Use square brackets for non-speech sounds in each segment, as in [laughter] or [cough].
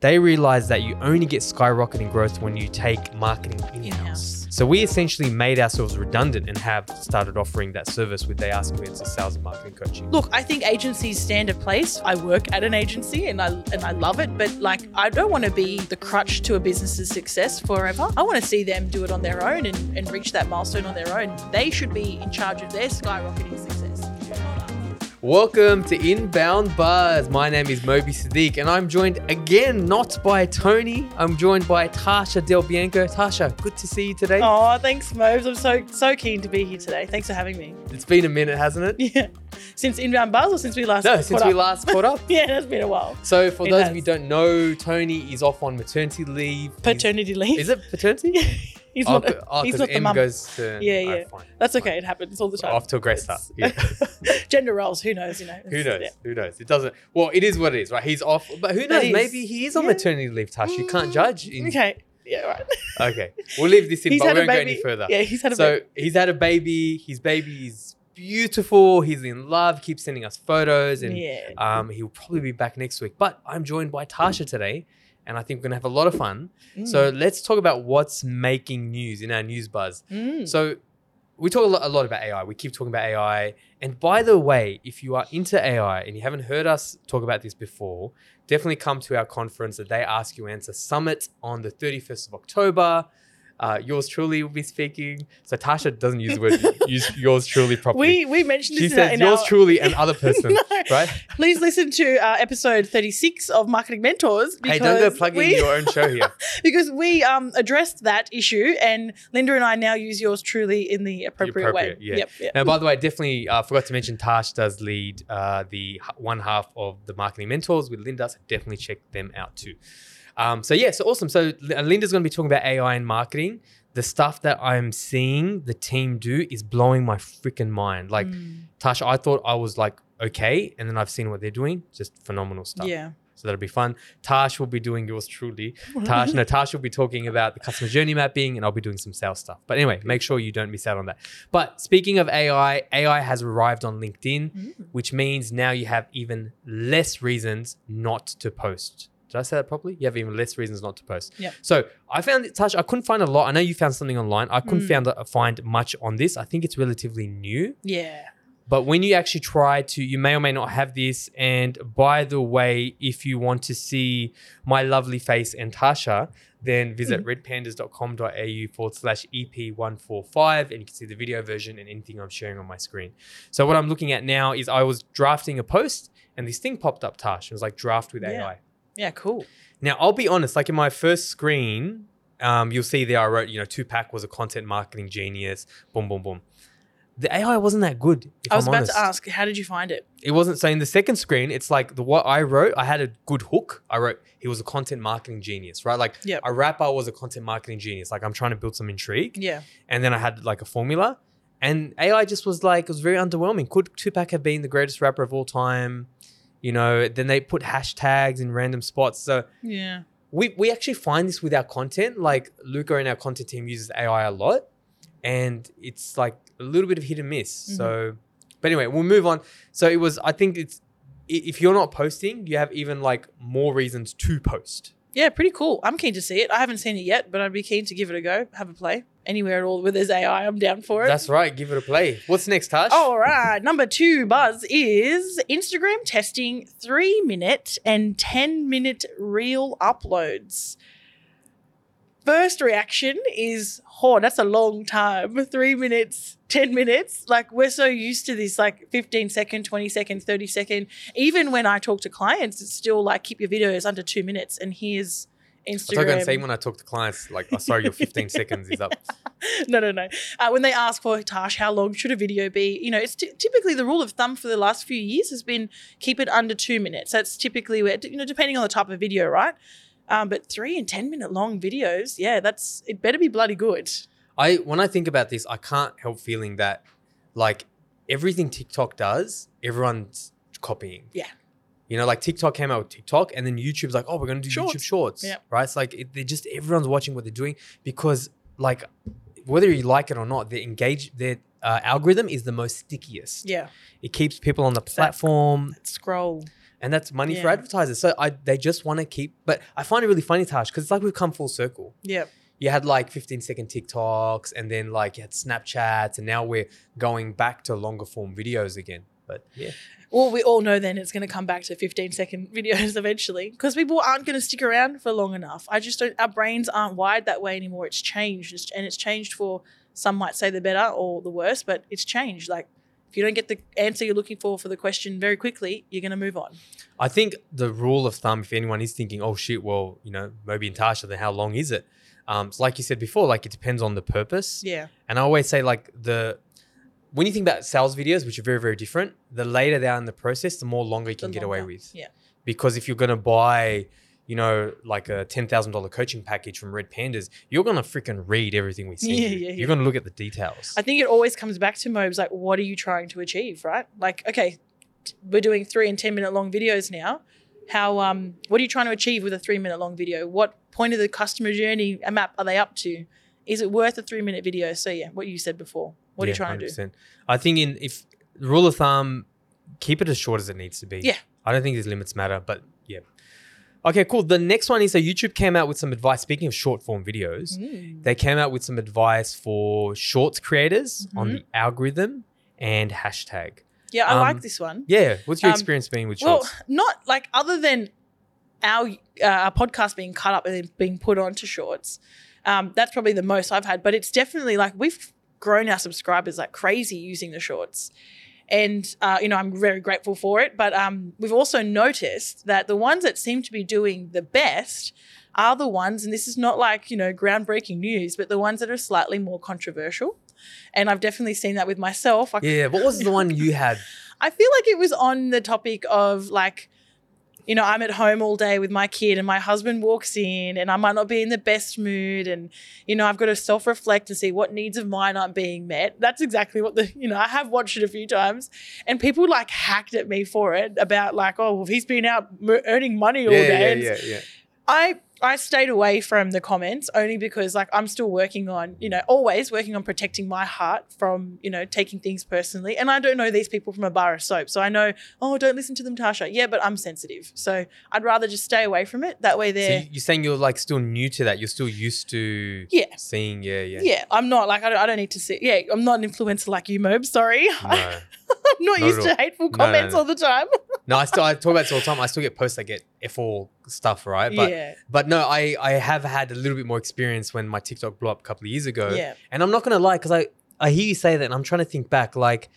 they realized that you only get skyrocketing growth when you take marketing in-house. So we essentially made ourselves redundant and have started offering that service with They Ask You Answer sales and marketing coaching. Look, I think agencies stand a place. I work at an agency and I and I love it, but like I don't want to be the crutch to a business's success forever. I want to see them do it on their own and, and reach that milestone on their own. They should be in charge of their skyrocketing success. Welcome to Inbound Buzz. My name is Moby Sadiq, and I'm joined again not by Tony. I'm joined by Tasha Del Bianco. Tasha, good to see you today. Oh, thanks, Mobes. I'm so so keen to be here today. Thanks for having me. It's been a minute, hasn't it? Yeah. Since Inbound Buzz or since we last No, since we last caught up. [laughs] Yeah, it's been a while. So, for It those has. of you who don't know, Tony is off on maternity leave. He's- Paternity leave. Is it paternity? [laughs] he's oh, not, oh, he's not the M mum. goes to. Yeah, oh, yeah. fine, That's fine. okay. It happens all the time. Off to a great start. Yeah. [laughs] Gender roles. Who knows? You know. who knows? yeah. Who knows? It doesn't. Well, it is what it is, right? He's off, but who knows? Maybe he is on yeah. maternity leave, Tash. You can't Mm, judge. in- Okay. Yeah. Right. [laughs] Okay. We'll leave this in, He's but we won't go any further. Yeah, he's had a baby. so baby. he's had a baby. His baby is beautiful. He's in love. Keeps sending us photos, and Yeah. um, he'll probably be back next week. But I'm joined by Tasha today, and I think we're gonna have a lot of fun. Mm. So let's talk about what's making news in our news buzz. Mm. So we talk a lot, a lot about AI. We keep talking about AI. And by the way, if you are into AI and you haven't heard us talk about this before, definitely come to our conference, the They Ask You Answer Summit on the 31st of October. Uh, yours truly will be speaking. So Tasha doesn't use the word [laughs] use yours truly properly. we we mentioned she this in, our, says in yours our- truly [laughs] and other person, No. right? Please listen to uh, episode 36 of Marketing Mentors Hey, don't go plugging we, your own show here. [laughs] because we um, addressed that issue and Linda and I now use yours truly in the appropriate, way. appropriate, yeah. Yep, yep. Now, by the way, I definitely uh, forgot to mention Tash does lead uh, the one half of the marketing mentors with Linda. So definitely check them out too. Um, so yeah, so awesome. So Linda's going to be talking about AI and marketing. The stuff that I'm seeing the team do is blowing my freaking mind. Like Mm. Tash, I thought I was like okay, and then I've seen what they're doing, just phenomenal stuff. yeah. So that'll be fun. Tash will be doing yours truly. [laughs] Tash, no, Tash will be talking about the customer journey mapping, and I'll be doing some sales stuff. But anyway, make sure you don't miss out on that. But speaking of AI, AI has arrived on LinkedIn, Mm. which means now you have even less reasons not to post. Did I say that properly? You have even less reasons not to post. Yeah. So I found it, Tash. I couldn't find a lot. I know you found something online. I couldn't Mm. found, uh, find much on this. I think it's relatively new. Yeah. But when you actually try to, you may or may not have this. And by the way, if you want to see my lovely face and Tasha, then visit redpandas.com.au forward slash EP145 and you can see the video version and anything I'm sharing on my screen. So what I'm looking at now is I was drafting a post and this thing popped up, Tash. It was like draft with Yeah. AI. Yeah, cool. Now, I'll be honest, like in my first screen, um, you'll see there I wrote, you know, Tupac was a content marketing genius, boom, boom, boom. The AI wasn't that good. I was I'm about honest to ask, how did you find it? it wasn't so in the second screen it's like the what i wrote i had a good hook i wrote he was a content marketing genius right like Yep. a rapper was a content marketing genius like i'm trying to build some intrigue Yeah. and then i had like a formula and ai just was like it was very underwhelming could tupac have been the greatest rapper of all time you know then they put hashtags in random spots so Yeah. we, we actually find this with our content like luca and our content team uses ai a lot and it's like a little bit of hit and miss mm-hmm. so but anyway we'll move on so it was i think it's if you're not posting you have even like more reasons to post Yeah, pretty cool. I'm keen to see it. I haven't seen it yet, but I'd be keen to give it a go, have a play. Anywhere at all with there's AI, I'm down for it. that's right give it a play what's next tash All right. Number two buzz is Instagram testing three minute and 10 minute reel uploads. First reaction is, oh, that's a long time. Three minutes, 10 minutes. Like, we're so used to this, like 15 second, 20 second, 30 second. Even when I talk to clients, it's still like, keep your videos under two minutes. And here's I Instagram. going to say when I talk to clients, like, oh, sorry, your 15 [laughs] seconds is up. no, no, no. Uh, when they ask for Tash, how long should a video be? You know, it's t- typically the rule of thumb for the last few years has been keep it under two minutes. That's typically where, you know, depending on the type of video, right? Um, but three and 10 minute long videos, yeah, that's, it better be bloody good. I when I think about this, I can't help feeling that like everything TikTok does, everyone's copying. Yeah. You know, like TikTok came out with TikTok, and then YouTube's like, "Oh, we're gonna do Shorts. YouTube Shorts." Yeah. Right? It's like it, they just everyone's watching what they're doing because, like, whether you like it or not, their engage their uh, algorithm is the most stickiest. Yeah. It keeps people on the platform. Scroll. and that's money for advertisers. So I they just want to keep. But I find it really funny, Tash, because it's like we've come full circle. Yeah. You had like 15 second TikToks, and then like you had Snapchats, and now we're going back to longer form videos again. But yeah, Well, we all know then it's going to come back to 15 second [laughs] videos eventually because people aren't going to stick around for long enough. I just don't, our brains aren't wired that way anymore. It's changed It's- and it's changed for some might say the better or the worse, but it's changed. Like if you don't get the answer you're looking for for the question very quickly, you're going to move on. I think the rule of thumb, if anyone is thinking, oh shit, well, you know, Moby and Tasha, then how long is it? Um, it's like you said before, like it depends on the purpose. Yeah. And I always say, like, the when you think about sales videos, which are very, very different, the later they are in the process, the more longer you can get away with. Yeah. Because if you're going to buy, you know, like a $10,000 coaching package from Red Pandas, you're going to freaking read everything we see. Yeah, yeah, You're yeah. going to look at the details. I think it always comes back to Mobes like, what are you trying to achieve, right? Like, okay, we're doing three and 10 minute long videos now. How, um, what are you trying to achieve with a three minute long video? What point of the customer journey a map are they up to? Is it worth a three minute video? So, yeah, what you said before. What are you Yeah, trying to do? 100%. I think in if rule of thumb, keep it as short as it needs to be. Yeah. I don't think these limits matter, but yeah. Okay, cool. The next one is so YouTube came out with some advice. Speaking of short form videos, Mm. they came out with some advice for shorts creators on Mhm. the algorithm and hashtag. Yeah, I Um, like this one. Yeah, what's your Um, experience being with shorts? Well, not like other than our uh, our podcast being cut up and then being put onto shorts. Um, that's probably the most I've had, but it's definitely like we've grown our subscribers like crazy using the shorts, and uh, you know I'm very grateful for it. But um, we've also noticed that the ones that seem to be doing the best are the ones, and this is not like you know groundbreaking news, but the ones that are slightly more controversial. And I've definitely seen that with myself. Like, yeah, what was the one you had? [laughs] I feel like it was on the topic of like, you know, I'm at home all day with my kid and my husband walks in and I might not be in the best mood and, you know, I've got to self reflect and see what needs of mine aren't being met. That's exactly what the, [laughs] you know, I have watched it a few times and people like hacked at me for it about like, oh, well, he's been out earning money all yeah, day. yeah, yeah, yeah. I I stayed away from the comments only because like I'm still working on, you know, always working on protecting my heart from, you know, taking things personally. And I don't know these people from a bar of soap. So I know, oh, don't listen to them, Tasha. Yeah, but I'm sensitive. So I'd rather just stay away from it. That way So they're you- you're saying you're like still new to that. You're still used to Yeah. seeing, yeah, yeah. yeah. I'm not like I don't, I don't need to see. Yeah, I'm not an influencer like you, Mob. Sorry, No. [laughs] I'm [laughs] not used to all. hateful comments all the time. [laughs] No, I still I talk about this all the time. I still get posts that get F4 stuff, right? But yeah, but no, I I have had a little bit more experience when my TikTok blew up a couple of years ago. yeah, And I'm not gonna lie, because I I hear you say that, and I'm trying to think back. Like,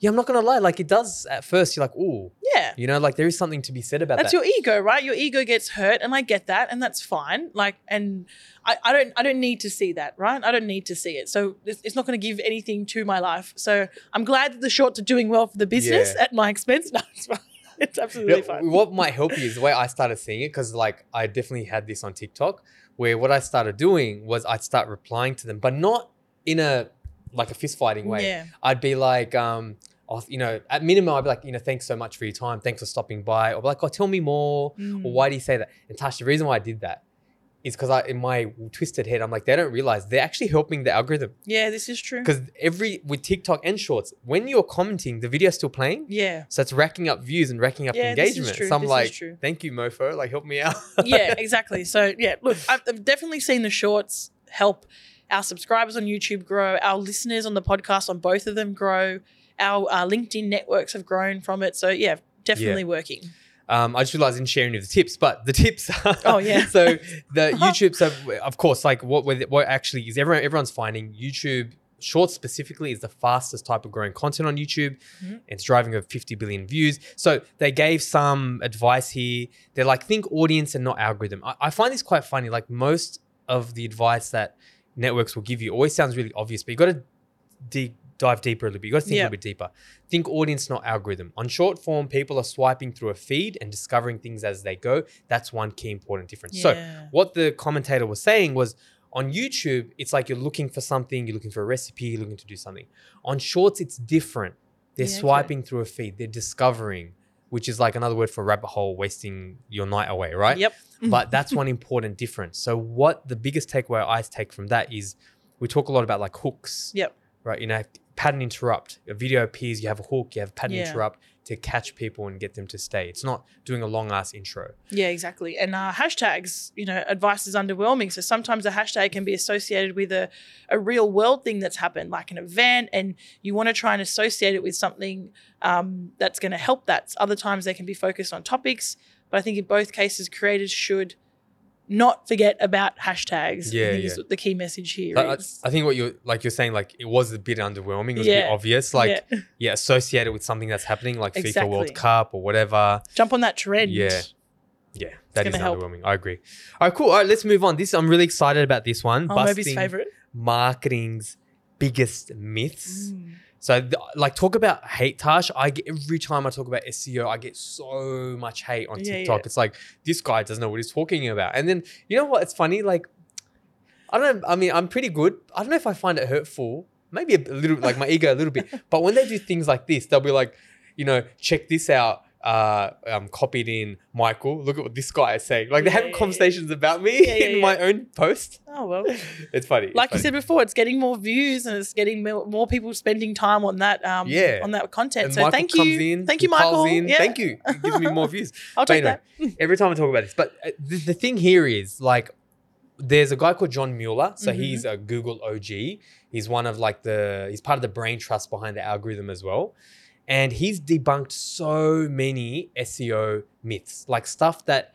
yeah, I'm not gonna lie. Like, it does at first. You're like, ooh, yeah. you know, like there is something to be said about that. that's that. your ego right your ego gets hurt and i get that and that's fine like and i, I don't i don't need to see that right i don't need to see it so it's, it's not going to give anything to my life so i'm glad that the shorts are doing well for the business Yeah. at my expense [laughs] no it's fine it's absolutely Yeah, fine what might help you is the way I started seeing it, because like I definitely had this on TikTok, where what I started doing was I'd start replying to them, but not in a like a fist fighting way. yeah I'd be like, um, oh, you know, at minimum, I'd be like, you know, thanks so much for your time. Thanks for stopping by. Or be like, oh, tell me more. Mm. Or why do you say that? And Tash, the reason why I did that is because I, in my twisted head, I'm like, they don't realize they're actually helping the algorithm. yeah this is true Because every, with TikTok and shorts, when you're commenting, the video's still playing. yeah So it's racking up views and racking up Yeah, this is true, So I'm this is like, true. thank you, Mofo. Like, help me out. yeah, [laughs] exactly. So yeah, look, I've, I've definitely seen the shorts help our subscribers on YouTube grow, our listeners on the podcast on both of them grow, our uh, LinkedIn networks have grown from it. So yeah, definitely working. Um, I just realized in sharing of the tips, but the tips. Are, [laughs] oh, yeah. so the [laughs] YouTube, so of course, like what what actually is everyone everyone's finding YouTube Shorts specifically is the fastest type of growing content on YouTube. Mhm. It's driving over 50 billion views. So they gave some advice here. They're like, think audience and not algorithm. I, I find this quite funny. Like most of the advice that networks will give you always sounds really obvious, but you got to dig, dive deeper a little bit. You got to think a little bit deeper. Think audience, not algorithm. On short form, people are swiping through a feed and discovering things as they go. That's one key important difference. So what the commentator was saying was on YouTube, it's like you're looking for something, you're looking for a recipe, you're looking to do something. On Shorts, it's different. They're Yeah, okay. swiping through a feed, they're discovering, which is like another word for rabbit hole, wasting your night away, right? Yep. [laughs] But that's one important difference. So, what the biggest takeaway I take from that is we talk a lot about like hooks, Yep. right? You know, pattern interrupt. A video appears, you have a hook, you have pattern Yeah. interrupt to catch people and get them to stay. It's not doing a long ass intro. Yeah, exactly. And uh, hashtags, you know, advice is underwhelming. So sometimes a hashtag can be associated with a, a real world thing that's happened, like an event, and you want to try and associate it with something um, that's going to help that. Other times they can be focused on topics. But I think in both cases, creators should not forget about hashtags. Yeah, I think yeah. is the key message here. I, I- is- I think what you're like you're saying like it was a bit underwhelming. It was a bit obvious. Like yeah. [laughs] yeah, associated with something that's happening like FIFA World Cup or whatever. jump on that trend. Yeah. Yeah, that is help. underwhelming. I agree. All right, cool. All right, let's move on. This I'm really excited about this one. Oh, Busting favorite. marketing's biggest myths. Mm. So, th- like, talk about hate, Tash. I get every time I talk about SEO, I get so much hate on Yeah, TikTok. yeah. It's like this guy doesn't know what he's talking about. And then you know what? It's funny. Like, I don't. know. I mean, I'm pretty good. I don't know if I find it hurtful. Maybe a little, like my ego a little bit. [laughs] But when they do things like this, they'll be like, you know, check this out. Uh, um, copied in Michael. Look at what this guy is saying. Like they're Yeah, having yeah, yeah. conversations about me Yeah, yeah, [laughs] in yeah. my own post. Oh well. [laughs] It's funny. It's like you said before, it's getting more views and it's getting more, people spending time on that. Um, Yeah. on that content. And so Michael thank comes you, in, thank you, Michael. in. Yeah. Thank you. It gives me more [laughs] views. I'll But take anyway, that. every time I talk about this. But uh, the, the thing here is like, there's a guy called John Mueller. So Mhm. he's a Google OG. He's one of like the, he's part of the brain trust behind the algorithm as well. And he's debunked so many SEO myths, like stuff that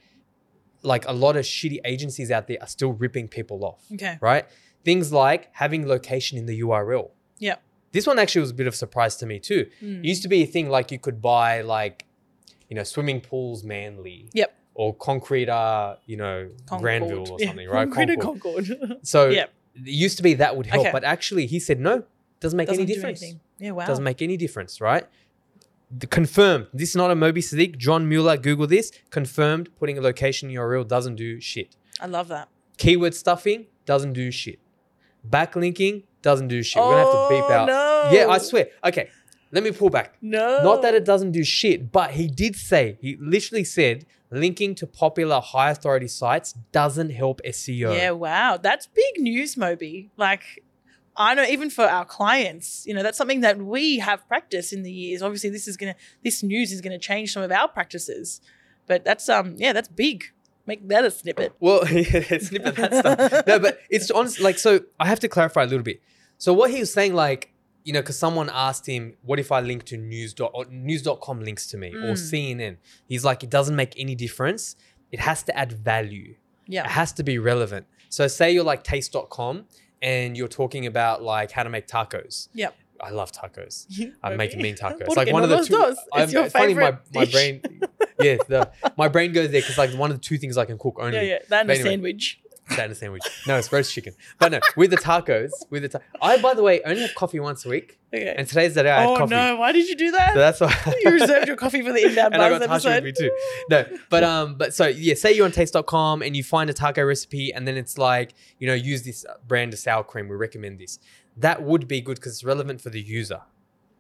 like a lot of shitty agencies out there are still ripping people off, Okay. right? Things like having location in the URL. Yeah. This one actually was a bit of a surprise to me too. Mm. It used to be a thing like you could buy like, you know, swimming pools Manly. Yep. Or concrete, uh, you know, Granville or Yeah. something, right? Concrete Concord. Concord. So [laughs] Yep. it used to be that would help, Okay. but actually he said no, doesn't make Doesn't any difference. anything. Yeah. Wow. Doesn't make any difference, right? The- confirmed. This is not a Moby Sadiq. John Mueller, Google this. Confirmed. Putting a location in your URL doesn't do shit. I love that. Keyword stuffing doesn't do shit. Backlinking doesn't do shit. We're gonna have to beep Oh, out. No. Yeah, I swear. Okay, let me pull back. No. Not that it doesn't do shit, but he did say, he literally said, linking to popular high authority sites doesn't help SEO. Yeah. Wow. That's big news, Moby. Like. I know even for our clients, you know, that's something that we have practiced in the years. Obviously, this is gonna this news is gonna change some of our practices. But that's um yeah, that's big. Make that a snippet. Well, [laughs] yeah, snippet that stuff. No, but it's honest. Like, so I have to clarify a little bit. So what he was saying, like, you know, because someone asked him, "What if I link to news dot or news.com links to me or Mm. CNN?" He's like, "It doesn't make any difference. It has to add value. Yeah. It has to be relevant." So say you're like Taste.com and you're talking about like how to make tacos. Yep. I love tacos. [laughs] I'm making mean tacos. Porque like one no of the two. dos. I'm- It's your funny, my, my brain. Yeah, the, my brain goes there because like one of the two things I can cook only. Yeah, yeah. That and But a sandwich. That and a sandwich. No, it's roast chicken. But no, with the tacos, with the ta- I by the way only have coffee once a week, Okay. and today's the day I had oh coffee. no! Why did you do that? So that's why you reserved your [laughs] coffee for the inbound and I got episode. with me too. No, but um, but so yeah, say you're on Taste.com and you find a taco recipe, and then it's like you know use this brand of sour cream. We recommend this. That would be good because it's relevant for the user,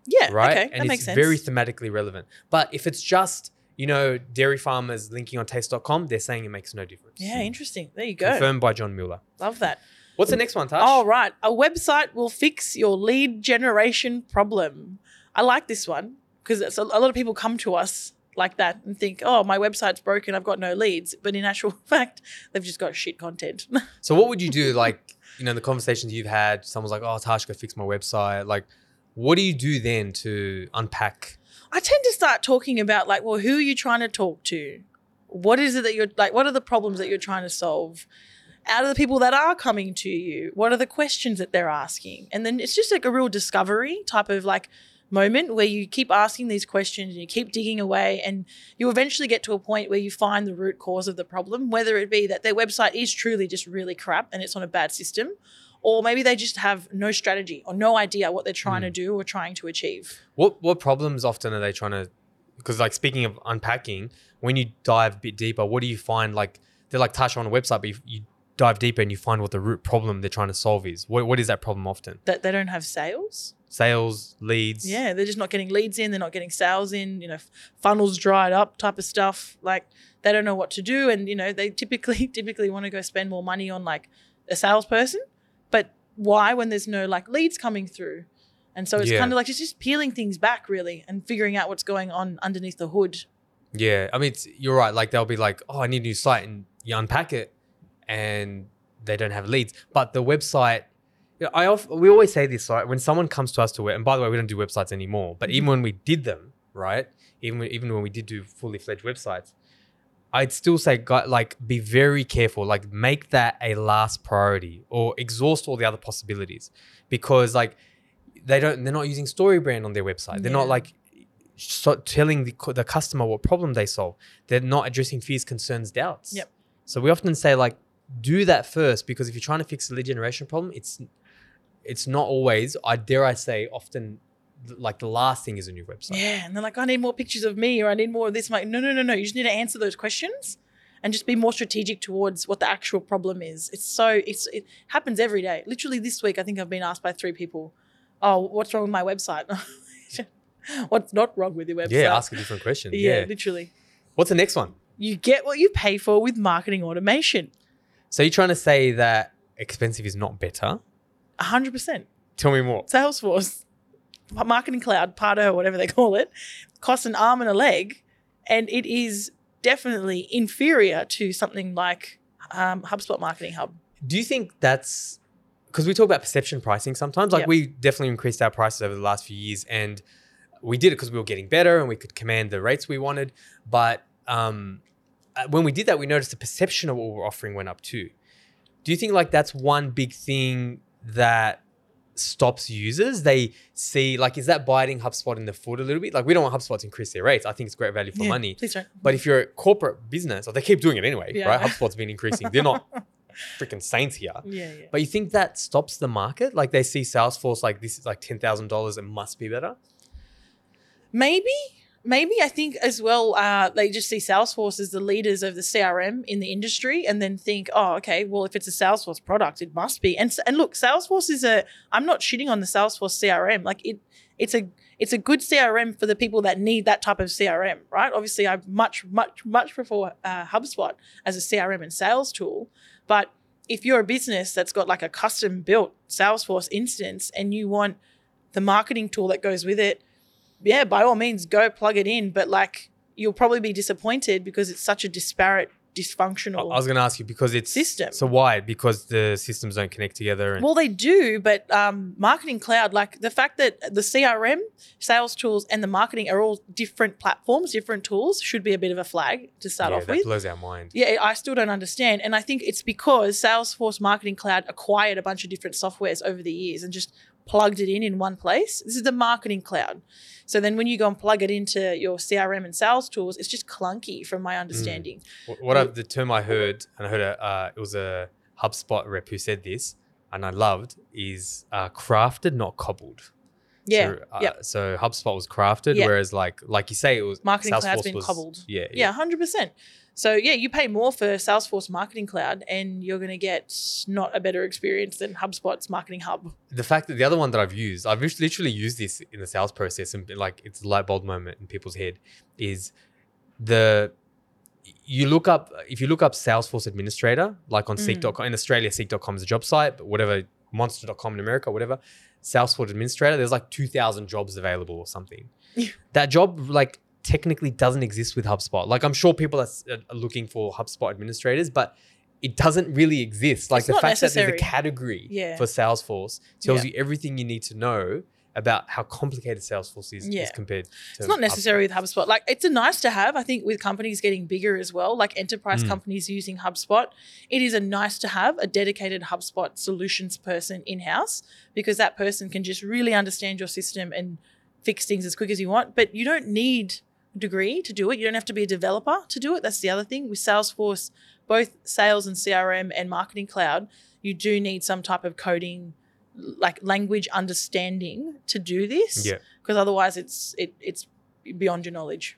Yeah. right? Okay. and that it's makes sense. very thematically relevant. But if it's just you know dairy farmers linking on Taste.com, they're saying it makes no difference. yeah. Hmm. Interesting. There you go. Confirmed by John Mueller. Love that. What's the next one, Tash? Oh, right. A website will fix your lead generation problem. I like this one because a, a lot of people come to us like that and think, oh, my website's broken. I've got no leads. But in actual [laughs] fact, they've just got shit content. [laughs] So what would you do? Like, you know, the conversations you've had, someone's like, oh, Tash, go fix my website. Like, what do you do then to unpack? I tend to start talking about like, well, who are you trying to talk to? What is it that you're like? What are the problems that you're trying to solve? Out of the people that are coming to you, what are the questions that they're asking? And then it's just like a real discovery type of like moment where you keep asking these questions and you keep digging away and you eventually get to a point where you find the root cause of the problem, whether it be that their website is truly just really crap and it's on a bad system, or maybe they just have no strategy or no idea what they're trying to hmm. do or trying to achieve. What what problems often are they trying to? Because like speaking of unpacking, when you dive a bit deeper, what do you find? Like they're like touch on a website, but you, you dive deeper and you find what the root problem they're trying to solve is. What what is that problem often? That they don't have sales. Sales, leads. Yeah, they're just not getting leads in. They're not getting sales in. You know, funnels dried up, type of stuff. Like they don't know what to do, and you know they typically [laughs] typically want to go spend more money on like a salesperson. Why when there's no like leads coming through? And so it's Yeah. kind of like it's just peeling things back really and figuring out what's going on underneath the hood. Yeah, I mean, it's, you're right. Like they'll be like, "Oh, I need a new site," and you unpack it, and they don't have leads. But the website, you know, I of, we always say this, right? When someone comes to us to it, and by the way, we don't do websites anymore. But mm-hmm. even when we did them, right? Even even when we did do fully fledged websites, I'd still say, gu- like, be very careful. Like, make that a last priority, or exhaust all the other possibilities, because like they don't, they're not using StoryBrand on their website. They're Yeah. not like so telling the, the customer what problem they solve. They're not addressing fears, concerns, doubts. Yep. So we often say like, do that first because if you're trying to fix the lead generation problem, it's it's not always. I dare I say, often like the last thing is a new website. Yeah, and they're like, I need more pictures of me, or I need more of this. I'm like, no, no, no, no. You just need to answer those questions, and just be more strategic towards what the actual problem is. It's so it's it happens every day. Literally this week, I think I've been asked by three people, "Oh, what's wrong with my website?" [laughs] what's not wrong with your website? Yeah, ask a different question. yeah, Yeah. literally. What's the next one? You get what you pay for with marketing automation. So you're trying to say that expensive is not better? hundred percent. Tell me more. Salesforce, Marketing Cloud, Pardot, or whatever they [laughs] call it, costs an arm and a leg, and it is definitely inferior to something like um, HubSpot Marketing Hub. Do you think that's because we talk about perception pricing sometimes? Like Yep. we definitely increased our prices over the last few years, and we did it because we were getting better and we could command the rates we wanted. But um, uh, when we did that, we noticed the perception of what we we're offering went up too. Do you think like that's one big thing that stops users? They see like is that biting HubSpot in the foot a little bit? Like we don't want HubSpot to increase their rates. I think it's great value for Yeah, money. Please don't. But if you're a corporate business, or they keep doing it anyway, Yeah. right? HubSpot's been increasing. They're not [laughs] freaking saints here. yeah, yeah. But you think that stops the market? Like they see Salesforce like this is like ten thousand dollars, it must be better. Maybe, maybe I think as well, uh, they just see Salesforce as the leaders of the CRM in the industry, and then think, oh, okay, well, if it's a Salesforce product, it must be. And and look, Salesforce is a. I'm not shitting on the Salesforce CRM. Like it, it's a it's a good CRM for the people that need that type of CRM, right? Obviously, I much much much prefer uh, HubSpot as a CRM and sales tool, but if you're a business that's got like a custom built Salesforce instance and you want the marketing tool that goes with it, yeah, by all means, go plug it in. But like, you'll probably be disappointed because it's such a disparate, dysfunctional. I was going to ask you because it's System. So why? Because the systems don't connect together. And well, they do, but um, Marketing Cloud, like the fact that the CRM, sales tools, and the marketing are all different platforms, different tools, should be a bit of a flag to start yeah, off that with. blows our mind. Yeah, I still don't understand. And I think it's because Salesforce Marketing Cloud acquired a bunch of different softwares over the years and just plugged it in in one place. This is the Marketing Cloud. So then when you go and plug it into your CRM and sales tools, it's just clunky from my understanding. What, what I, the term I heard, and I heard a, uh, it was a HubSpot rep who said this, and I loved, is uh, crafted, not cobbled. Yeah. So, uh, yep. so HubSpot was crafted, Yeah. whereas like like you say, it was Marketing Cloud's Salesforce been was- cobbled. Yeah, Yeah, hundred percent. So yeah, you pay more for Salesforce Marketing Cloud, and you're going to get not a better experience than HubSpot's Marketing Hub. the fact that the other one that I've used, I've literally used this in the sales process and like it's a light bulb moment in people's head is the you look up if you look up Salesforce administrator like on Mm. Seek.com in Australia Seek.com is a job site but whatever Monster.com in America whatever Salesforce administrator there's like 2000 jobs available or something [laughs] that job like technically doesn't exist with HubSpot like I'm sure people are, are looking for HubSpot administrators but it doesn't really exist like It's the fact that necessary. there's a category Yeah. for Salesforce tells Yeah. you everything you need to know about how complicated Salesforce is, Yeah. is compared to It's not necessary with HubSpot. Like it's a nice to have. I think with companies getting bigger as well, like enterprise Mm. companies using HubSpot, it is a nice to have a dedicated HubSpot solutions person in house because that person can just really understand your system and fix things as quick as you want. But you don't need degree to do it. You don't have to be a developer to do it. That's the other thing with Salesforce, both sales and CRM and marketing cloud. You do need some type of coding, like language understanding to do this Yeah. because otherwise it's it it's beyond your knowledge.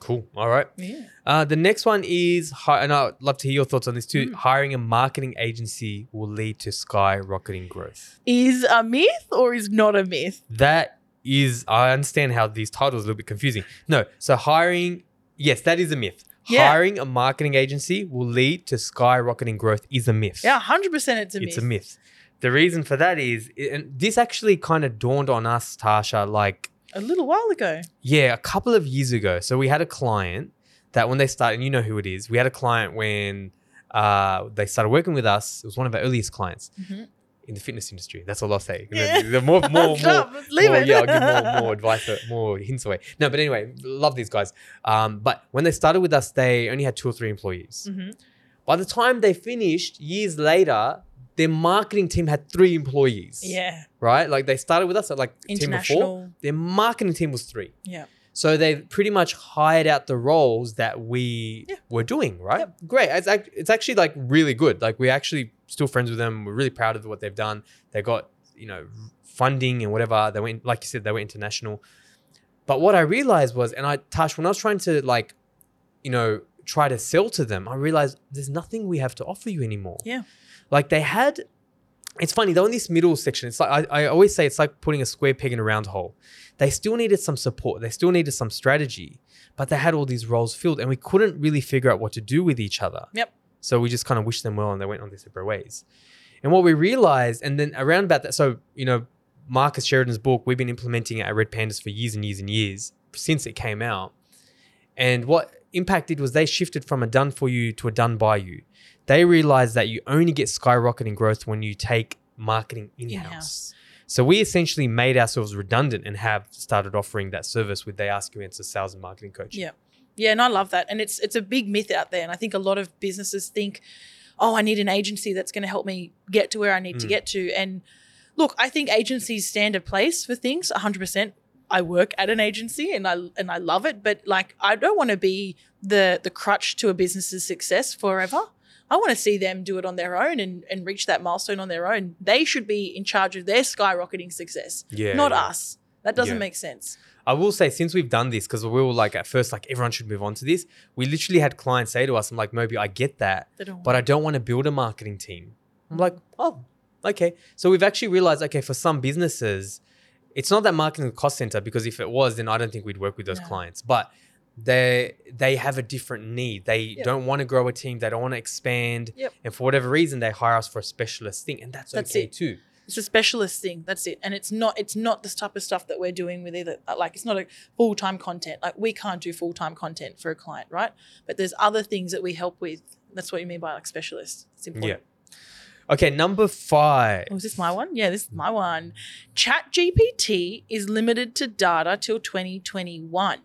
Cool. All right. Yeah. Uh, the next one is, and I'd love to hear your thoughts on this too. Mm. Hiring a marketing agency will lead to skyrocketing growth. Is a myth or is not a myth? That is, I understand how these titles are a little bit confusing. No, so hiring, yes, that is a myth. Yeah. Hiring a marketing agency will lead to skyrocketing growth is a myth. Yeah, hundred percent. It's a it's myth. It's a myth. the reason for that is, and this actually kind of dawned on us, Tasha, like A little while ago. Yeah, a couple of years ago. So we had a client that when they started, and you know who it is. We had a client when uh, they started working with us. It was one of our earliest clients Mhm. In the fitness industry. That's all I'll say. Yeah. The more, [laughs] more, more, Stop, leave more- it. Yeah, I'll give more, [laughs] more advice, uh, more hints away. No, but anyway, love these guys. Um, but when they started with us, they only had two or three employees. Mhm. By the time they finished, years later, their marketing team had three employees. Yeah. Right? Like they started with us at like team of four. International. Their marketing team was three. Yeah. So they pretty much hired out the roles that we Yeah. were doing, right? Yep. Great. It's, ac- it's actually like really good. Like we're actually still friends with them. We're really proud of what they've done. They got, you know, funding and whatever. They went, like you said, they went international. But what I realized was, and I, Tash, when I was trying to like, you know, try to sell to them, I realized there's nothing we have to offer you anymore. Yeah. Like they had, it's funny, they're in this middle section. It's like, I, I always say it's like putting a square peg in a round hole they still needed some support. They still needed some strategy, but they had all these roles filled and we couldn't really figure out what to do with each other. Yep. So we just kind of wished them well and they went on their separate ways. And what we realized, and then around about that, so, you know, Marcus Sheridan's book, we've been implementing it at Red Pandas for years and years and years since it came out. And what impacted was they shifted from a done for you to a done by you. They realized that you only get skyrocketing growth when you take marketing in house. In-house. So we essentially made ourselves redundant and have started offering that service with They Ask You Answer Sales and Marketing Coaching. Yeah. Yeah, and I love that. And it's it's a big myth out there. And I think a lot of businesses think, oh, I need an agency that's going to help me get to where I need to Mm. get to. And look, I think agencies stand a place for things 100%. I work at an agency and I and I love it, but like I don't want to be the the crutch to a business's success forever. I want to see them do it on their own and, and reach that milestone on their own. They should be in charge of their skyrocketing success, Yeah. not yeah. us. That doesn't Yeah. make sense. I will say, since we've done this, because we were like at first, like everyone should move on to this. We literally had clients say to us, "I'm like, Moby, I get that, but I don't want to build a marketing team." I'm mm. like, "Oh, okay." So we've actually realized, okay, for some businesses, it's not that marketing cost center because if it was, then I don't think we'd work with those No. clients. But they they have a different need. They Yep. don't want to grow a team. They don't want to expand. Yep. And for whatever reason, they hire us for a specialist thing, and that's, That's okay it. too. it's a specialist thing that's it and it's not it's not this type of stuff that we're doing with either uh, like it's not a full-time content like we can't do full-time content for a client right but there's other things that we help with that's what you mean by like specialist. it's important Okay, number five. Oh, is this my one? Yeah, this is my one. Chat GPT is limited to data till 2021.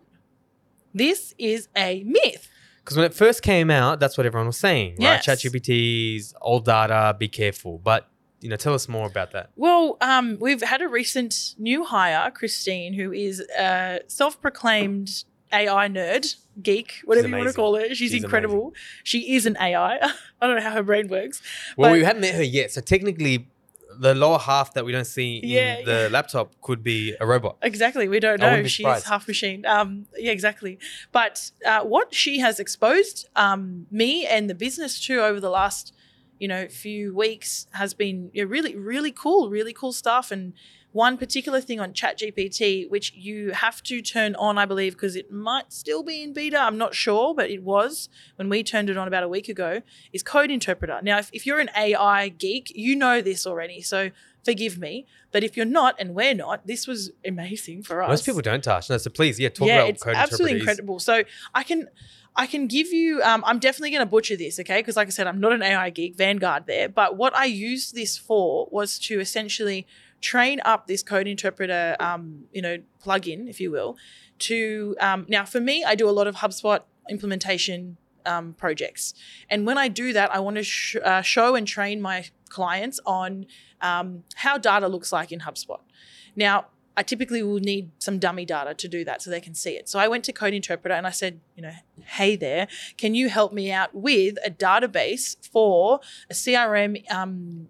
This is a myth. Because when it first came out, that's what everyone was saying, right? Yes. ChatGPT's old data, be careful. But you know, tell us more about that. Well, um, we've had a recent new hire, Christine, who is a self-proclaimed AI nerd, geek, whatever you want to call it. She's, She's incredible. She is an AI. [laughs] I don't know how her brain works. Well, we haven't met her yet, so technically, the lower half that we don't see in the yeah. laptop could be a robot. Exactly. We don't know. She's half machine. Um, yeah, exactly. But uh, what she has exposed um, me and the business to over the last, you know, few weeks has been yeah, really, really cool, really cool stuff. And one particular thing on ChatGPT, which you have to turn on, I believe, because it might still be in beta. I'm not sure, but it was when we turned it on about a week ago, is Code Interpreter. Now, if, if you're an AI geek, you know this already. So forgive me. But if you're not, and we're not, this was amazing for us. Most people don't touch. No, so please, yeah, talk yeah, about it's code absolutely incredible. So I can, I can give you. Um, I'm definitely going to butcher this, okay? Because like I said, I'm not an AI geek, Vanguard there. But what I used this for was to essentially train up this code interpreter, um, you know, plugin, if you will, to um, now for me, I do a lot of HubSpot implementation um, projects, and when I do that, I want to sh- uh, show and train my clients on um, how data looks like in HubSpot. Now, I typically will need some dummy data to do that so they can see it. So I went to Code Interpreter and I said, you know, hey there, can you help me out with a database for a CRM um,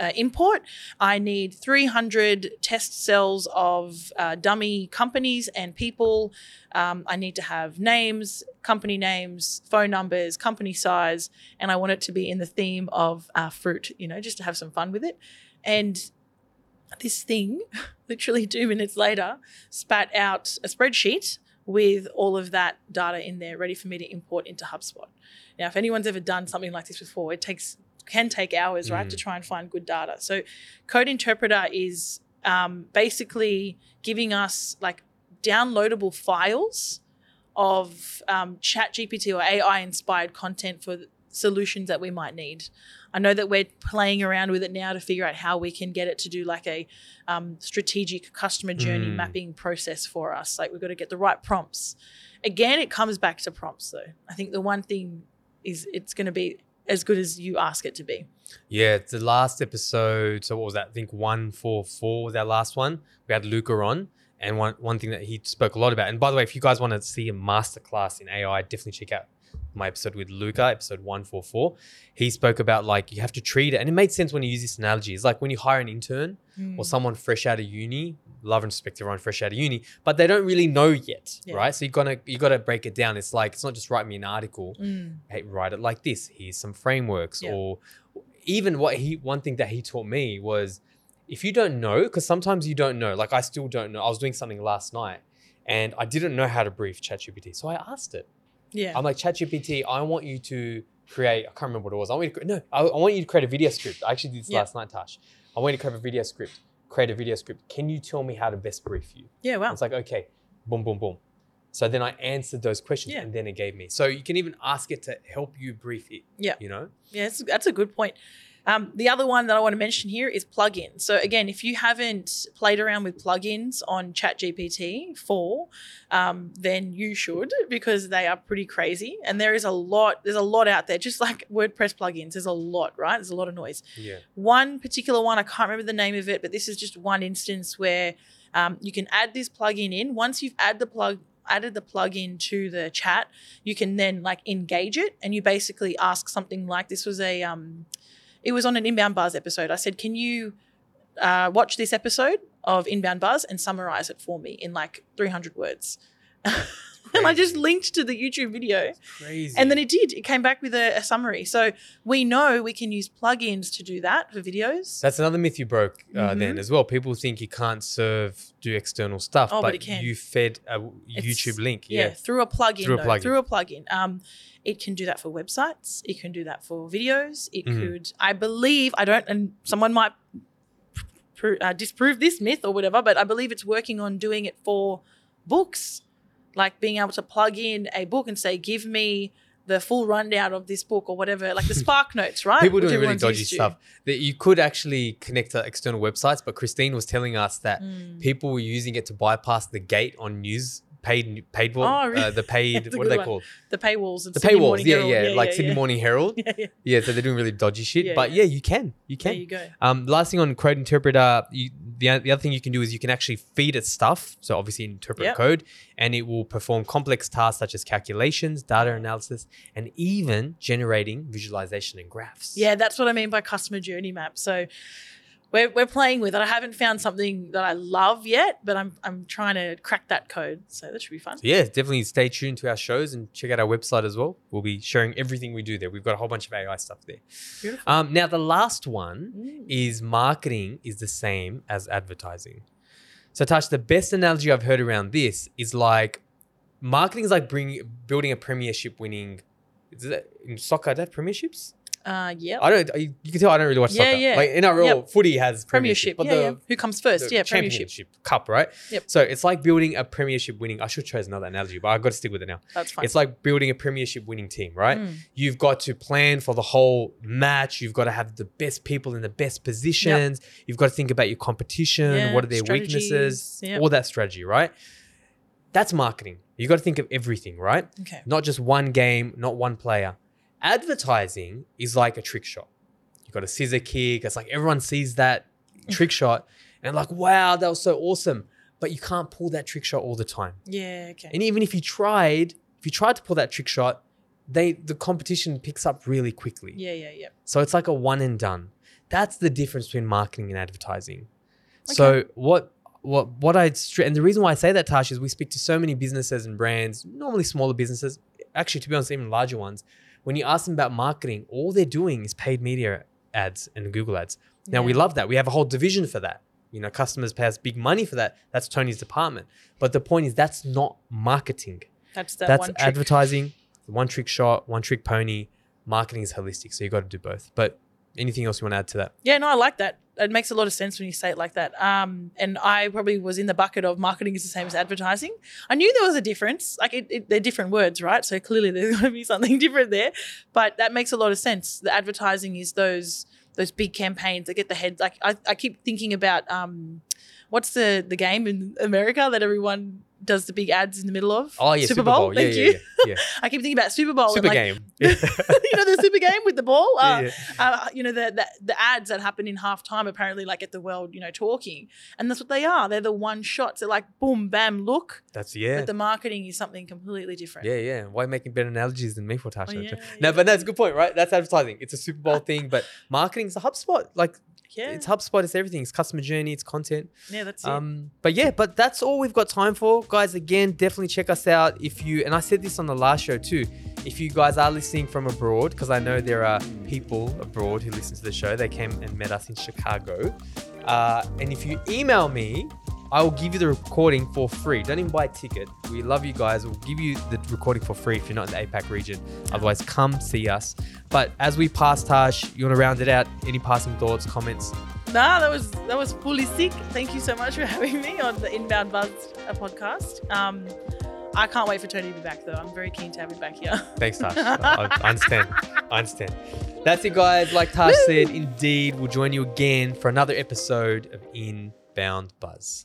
uh, import? I need 300 test cells of uh, dummy companies and people. Um, I need to have names, company names, phone numbers, company size, and I want it to be in the theme of uh, fruit, you know, just to have some fun with it. And this thing, [laughs] literally two minutes later, spat out a spreadsheet with all of that data in there ready for me to import into HubSpot. Now, if anyone's ever done something like this before, it takes can take hours, right, to Mm. try and find good data. So, Code Interpreter is um, basically giving us like downloadable files of um, Chat GPT or AI inspired content for solutions that we might need. I know that we're playing around with it now to figure out how we can get it to do like a um, strategic customer journey Mm. mapping process for us. Like we've got to get the right prompts. Again, it comes back to prompts though. I think the one thing is it's going to be as good as you ask it to be. Yeah, the last episode. So what was that? I think one four four was our last one. We had Luca on, and one one thing that he spoke a lot about. And by the way, if you guys want to see a masterclass in AI, definitely check out my episode with Luca, episode one four four. He spoke about like you have to treat it, and it made sense when he used this analogy. It's like when you hire an intern or hmm. someone fresh out of uni. Love and respect everyone fresh out of uni, but they don't really know yet, Yeah. right? So you gotta you gotta break it down. It's like it's not just write me an article Mm. hey, write it like this. Here's some frameworks, Yeah. or even what he one thing that he taught me was if you don't know, because sometimes you don't know. Like I still don't know. I was doing something last night, and I didn't know how to brief ChatGPT, so I asked it. Yeah. I'm like ChatGPT, I want you to create. I can't remember what it was. I want you to no. I, I want you to create a video script. I actually did this Yeah. last night, Tash. I want you to create a video script. Create a video script. Can you tell me how to best brief you? yeah. Wow. It's like, okay, boom, boom, boom. So then I answered those questions Yeah. and then it gave me. So you can even ask it to help you brief it. Yeah. You know? Yeah, that's, that's a good point. Um, the other one that I want to mention here is plugins. So again, if you haven't played around with plugins on ChatGPT 4, um, then you should because they are pretty crazy. And there is a lot, there's a lot out there, just like WordPress plugins. There's a lot, right? There's a lot of noise. Yeah. One particular one, I can't remember the name of it, but this is just one instance where um, you can add this plugin in. Once you've add the plug added the plugin to the chat, you can then like engage it, and you basically ask something like this was a um, it was on an inbound buzz episode. I said, can you uh, watch this episode of inbound buzz and summarize it for me in like 300 words? [laughs] and I just linked to the YouTube video. Crazy. And then it did. It came back with a, a summary. So we know we can use plugins to do that for videos. That's another myth you broke uh, then Mhm. as well. People think you can't serve, do external stuff, Oh, but but, it can. you fed a It's- YouTube link. yeah, Yeah. through a plugin. Through a though, plugin. Through a plugin. Um, it can do that for websites. It can do that for videos. It Mhm. could, I believe, I don't, and someone might pr- uh, disprove this myth or whatever, but I believe it's working on doing it for books, like being able to plug in a book and say, "Give me." The full rundown of this book or whatever, like the [laughs] Spark Notes, right? People doing really dodgy stuff that you could actually connect to external websites. But Christine was telling us that Mm. people were using it to bypass the gate on news paid paid wall, Oh, uh, really? the paid [laughs] what are they one. called The paywalls the Sydney paywalls yeah, Herald. yeah like Sydney yeah. Morning Herald [laughs] Yeah, yeah. yeah so they're doing really dodgy shit Yeah, but yeah. yeah. you can you can. There you go. um last thing on code interpreter you, the, the other thing you can do is you can actually feed it stuff so obviously interpret Yep. code and it will perform complex tasks such as calculations data analysis and even generating visualization and graphs Yeah, that's what I mean by customer journey map. So we're, we're playing with it. I haven't found something that I love yet, but I'm I'm trying to crack that code. So that should be fun. So yeah, definitely stay tuned to our shows and check out our website as well. We'll be sharing everything we do there. We've got a whole bunch of AI stuff there. Beautiful. Um, now, the last one Mm. is marketing is the same as advertising. So, Tash, the best analogy I've heard around this is like marketing is like bring, building a premiership winning. Is that in soccer? They premierships? Uh, yeah. I don't. I- You can tell I don't really watch Yeah, soccer. yeah. Like NRL, Yep. footy has Premiership. premiership, but yeah, the yeah. Who comes first? yeah, premiership. championship cup, right? Yep. So it's like building a premiership winning. I should choose another analogy, but I've got to stick with it now. That's fine. It's like building a premiership winning team, right? Mm. You've got to plan for the whole match. You've got to have the best people in the best positions. You've got to think about your competition. Yeah, what are their weaknesses? yeah. All that strategy, right? That's marketing. You've got to think of everything, right? Okay. Not just one game, not one player. Advertising is like a trick shot. You've got a scissor kick. It's like everyone sees that [laughs] trick shot and like, wow, that was so awesome. But you can't pull that trick shot all the time. Yeah. Okay. And even if you tried, if you tried to pull that trick shot, they the competition picks up really quickly. Yeah. Yeah. Yeah. So it's like a one and done. That's the difference between marketing and advertising. Okay. So what what what I and the reason why I say that Tash is we speak to so many businesses and brands, normally smaller businesses, actually to be honest, even larger ones. When you ask them about marketing, all they're doing is paid media ads and Google ads. Now we love that. We have a whole division for that. You know, customers pay us big money for that. That's Tony's department. But the point is that's not marketing. That's that That's one trick. advertising, one trick shot, one trick pony. Marketing is holistic, so you got to do both. But anything else you want to add to that? Yeah, no, I like that. It makes a lot of sense when you say it like that. Um, and I probably was in the bucket of marketing is the same as advertising. I knew there was a difference. Like it, it, they're different words, right? So clearly there's [laughs] going to be something different there. But that makes a lot of sense. The advertising is those those big campaigns that get the heads. Like I, I keep thinking about um, what's the the game in America that everyone does the big ads in the middle of? Oh yeah, Super Bowl. Yeah, Thank yeah, you. yeah, yeah. [laughs] I keep thinking about Super Bowl. Super like, game. [laughs] you know the super [laughs] game with the ball. Uh, uh, you know the, the the ads that happen in halftime apparently like at the world you know talking, and that's what they are. They're the one shots. They're like boom, bam, look. That's yeah. But the marketing is something completely different. Yeah, yeah. Why making better analogies than me for Tasha? Oh, no, but that's a good point, right? That's advertising. It's a Super Bowl thing, but marketing's a HubSpot. Like yeah, it's HubSpot. It's everything. It's customer journey. It's content. yeah. That's it. Um, but yeah, but that's all we've got time for, guys. Again, definitely check us out if you. And I said this on the last show too. If you guys are listening from abroad, because I know there are people abroad who listen to the show. They came and met us in Chicago. Uh, and if you email me, I will give you the recording for free. Don't even buy a ticket. We love you guys. We'll give you the recording for free if you're not in the APAC region. Otherwise, come see us. But as we pass Tash, you want to round it out? Any passing thoughts, comments? nah, that was that was fully sick. Thank you so much for [laughs] having me on the Inbound Buzz uh, podcast. Um, I can't wait for Tony to be back though. I'm very keen to have him back here. [laughs] Thanks, Tash. I, I understand. I understand. That's it, guys. Like Tash said, indeed, we'll join you again for another episode of Inbound Buzz.